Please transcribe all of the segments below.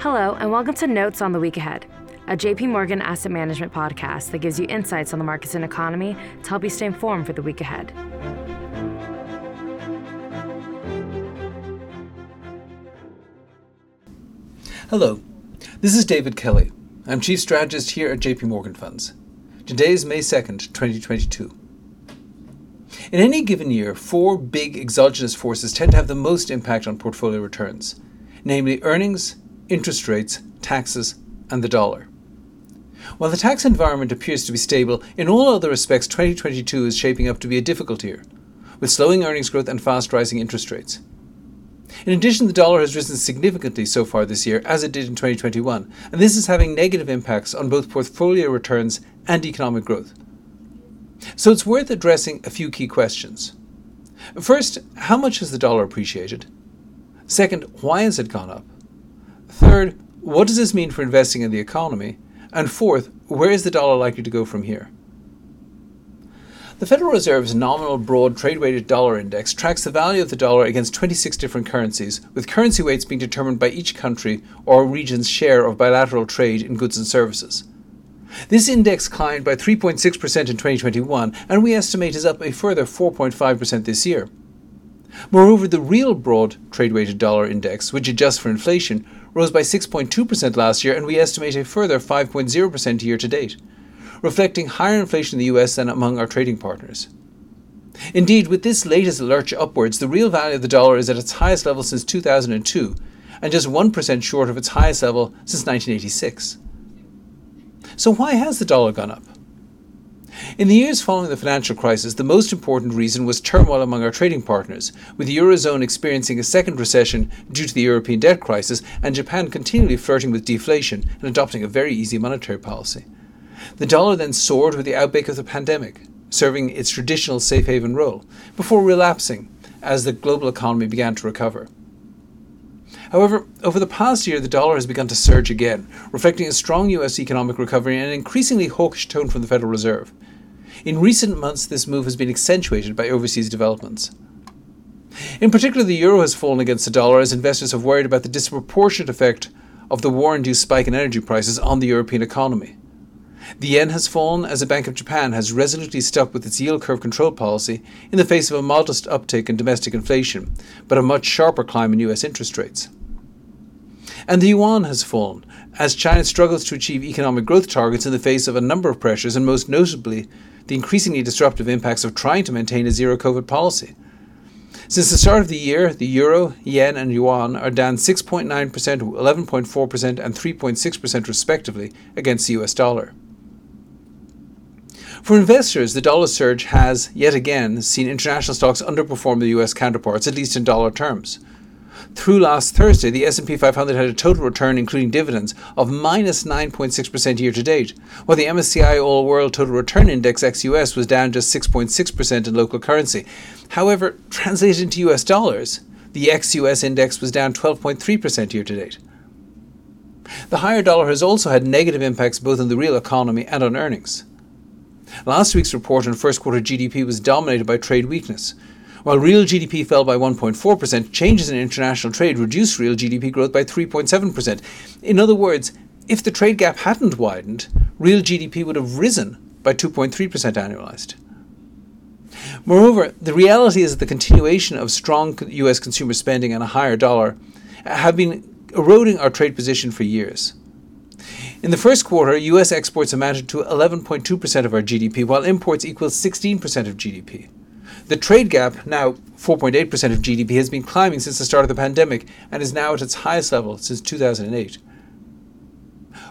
Hello, and welcome to Notes on the Week Ahead, a JP Morgan asset management podcast that gives you insights on the markets and economy to help you stay informed for the week ahead. Hello, this is David Kelly. I'm Chief Strategist here at JP Morgan Funds. Today is May 2nd, 2022. In any given year, four big exogenous forces tend to have the most impact on portfolio returns, namely earnings, interest rates, taxes, and the dollar. While the tax environment appears to be stable, in all other respects, 2022 is shaping up to be a difficult year, with slowing earnings growth and fast rising interest rates. In addition, the dollar has risen significantly so far this year, as it did in 2021, and this is having negative impacts on both portfolio returns and economic growth. So it's worth addressing a few key questions. First, how much has the dollar appreciated? Second, why has it gone up? Third, what does this mean for investing in the economy? And fourth, where is the dollar likely to go from here? The Federal Reserve's nominal broad trade weighted dollar index tracks the value of the dollar against 26 different currencies, with currency weights being determined by each country or region's share of bilateral trade in goods and services. This index climbed by 3.6% in 2021 and we estimate is up a further 4.5% this year. Moreover, the real broad trade weighted dollar index, which adjusts for inflation, rose by 6.2% last year, and we estimate a further 5.0% year to date, reflecting higher inflation in the US than among our trading partners. Indeed, with this latest lurch upwards, the real value of the dollar is at its highest level since 2002, and just 1% short of its highest level since 1986. So, why has the dollar gone up? In the years following the financial crisis, the most important reason was turmoil among our trading partners, with the Eurozone experiencing a second recession due to the European debt crisis and Japan continually flirting with deflation and adopting a very easy monetary policy. The dollar then soared with the outbreak of the pandemic, serving its traditional safe haven role, before relapsing as the global economy began to recover. However, over the past year, the dollar has begun to surge again, reflecting a strong US economic recovery and an increasingly hawkish tone from the Federal Reserve. In recent months, this move has been accentuated by overseas developments. In particular, the euro has fallen against the dollar as investors have worried about the disproportionate effect of the war induced spike in energy prices on the European economy. The yen has fallen as the Bank of Japan has resolutely stuck with its yield curve control policy in the face of a modest uptick in domestic inflation, but a much sharper climb in US interest rates. And the yuan has fallen as China struggles to achieve economic growth targets in the face of a number of pressures, and most notably, the increasingly disruptive impacts of trying to maintain a zero COVID policy. Since the start of the year, the euro, yen, and yuan are down 6.9%, 11.4%, and 3.6% respectively against the US dollar. For investors, the dollar surge has, yet again, seen international stocks underperform the US counterparts, at least in dollar terms. Through last Thursday, the S&P 500 had a total return including dividends of minus 9.6% year to date, while the MSCI All World Total Return Index ex-US was down just 6.6% in local currency. However, translated into US dollars, the ex-US index was down 12.3% year to date. The higher dollar has also had negative impacts both on the real economy and on earnings. Last week's report on first quarter GDP was dominated by trade weakness, while real GDP fell by 1.4%, changes in international trade reduced real GDP growth by 3.7%. In other words, if the trade gap hadn't widened, real GDP would have risen by 2.3% annualized. Moreover, the reality is that the continuation of strong US consumer spending and a higher dollar uh, have been eroding our trade position for years. In the first quarter, US exports amounted to 11.2% of our GDP, while imports equal 16% of GDP. The trade gap, now 4.8% of GDP, has been climbing since the start of the pandemic and is now at its highest level since 2008.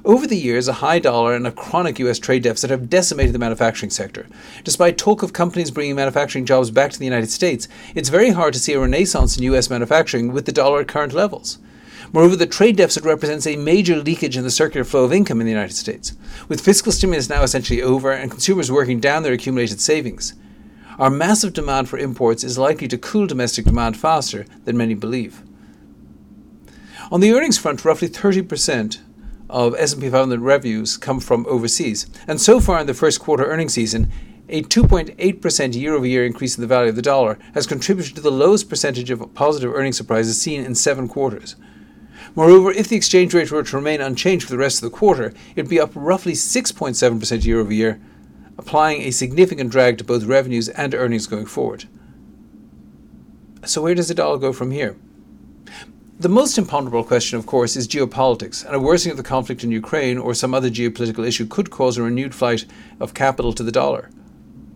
Over the years, a high dollar and a chronic US trade deficit have decimated the manufacturing sector. Despite talk of companies bringing manufacturing jobs back to the United States, it's very hard to see a renaissance in US manufacturing with the dollar at current levels. Moreover, the trade deficit represents a major leakage in the circular flow of income in the United States, with fiscal stimulus now essentially over and consumers working down their accumulated savings. Our massive demand for imports is likely to cool domestic demand faster than many believe. On the earnings front, roughly 30% of S&P 500 revenues come from overseas, and so far in the first quarter earnings season, a 2.8% year-over-year increase in the value of the dollar has contributed to the lowest percentage of positive earnings surprises seen in seven quarters. Moreover, if the exchange rate were to remain unchanged for the rest of the quarter, it would be up roughly 6.7% year over year, applying a significant drag to both revenues and earnings going forward. So, where does the dollar go from here? The most imponderable question, of course, is geopolitics, and a worsening of the conflict in Ukraine or some other geopolitical issue could cause a renewed flight of capital to the dollar.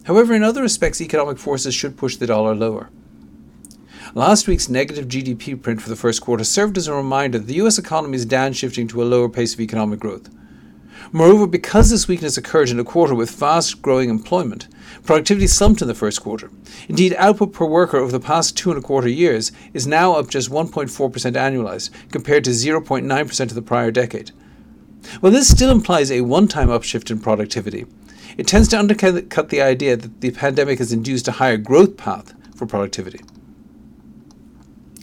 However, in other respects, economic forces should push the dollar lower. Last week's negative GDP print for the first quarter served as a reminder that the US economy is downshifting to a lower pace of economic growth. Moreover, because this weakness occurred in a quarter with fast growing employment, productivity slumped in the first quarter. Indeed, output per worker over the past two and a quarter years is now up just 1.4% annualized, compared to 0.9% of the prior decade. While this still implies a one time upshift in productivity, it tends to undercut the idea that the pandemic has induced a higher growth path for productivity.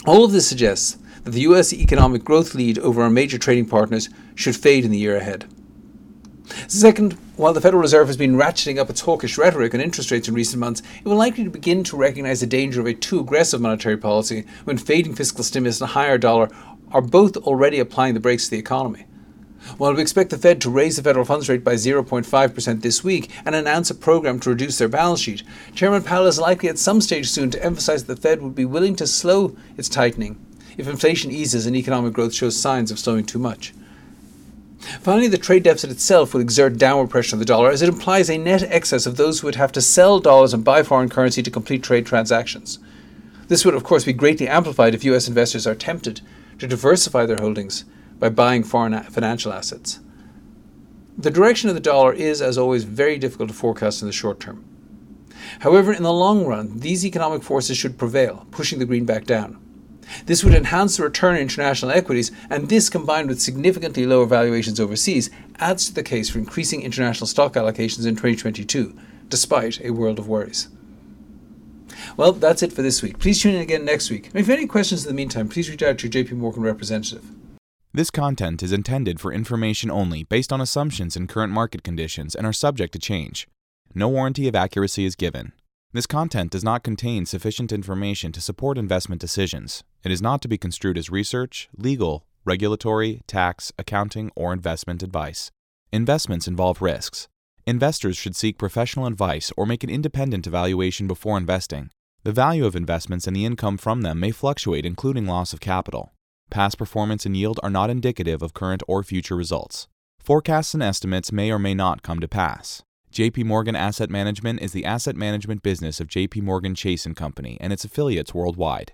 All of this suggests that the US economic growth lead over our major trading partners should fade in the year ahead. Second, while the Federal Reserve has been ratcheting up its hawkish rhetoric on interest rates in recent months, it will likely begin to recognize the danger of a too aggressive monetary policy when fading fiscal stimulus and a higher dollar are both already applying the brakes to the economy. While we expect the Fed to raise the federal funds rate by 0.5% this week and announce a program to reduce their balance sheet, Chairman Powell is likely at some stage soon to emphasize that the Fed would be willing to slow its tightening if inflation eases and economic growth shows signs of slowing too much. Finally, the trade deficit itself will exert downward pressure on the dollar as it implies a net excess of those who would have to sell dollars and buy foreign currency to complete trade transactions. This would, of course, be greatly amplified if US investors are tempted to diversify their holdings by buying foreign financial assets. The direction of the dollar is, as always, very difficult to forecast in the short term. However, in the long run, these economic forces should prevail, pushing the greenback down. This would enhance the return in international equities, and this, combined with significantly lower valuations overseas, adds to the case for increasing international stock allocations in 2022, despite a world of worries. Well, that's it for this week. Please tune in again next week. And if you have any questions in the meantime, please reach out to your JP Morgan representative. This content is intended for information only based on assumptions and current market conditions and are subject to change. No warranty of accuracy is given. This content does not contain sufficient information to support investment decisions. It is not to be construed as research, legal, regulatory, tax, accounting, or investment advice. Investments involve risks. Investors should seek professional advice or make an independent evaluation before investing. The value of investments and the income from them may fluctuate, including loss of capital. Past performance and yield are not indicative of current or future results. Forecasts and estimates may or may not come to pass. JP Morgan Asset Management is the asset management business of JP Morgan Chase & Company and its affiliates worldwide.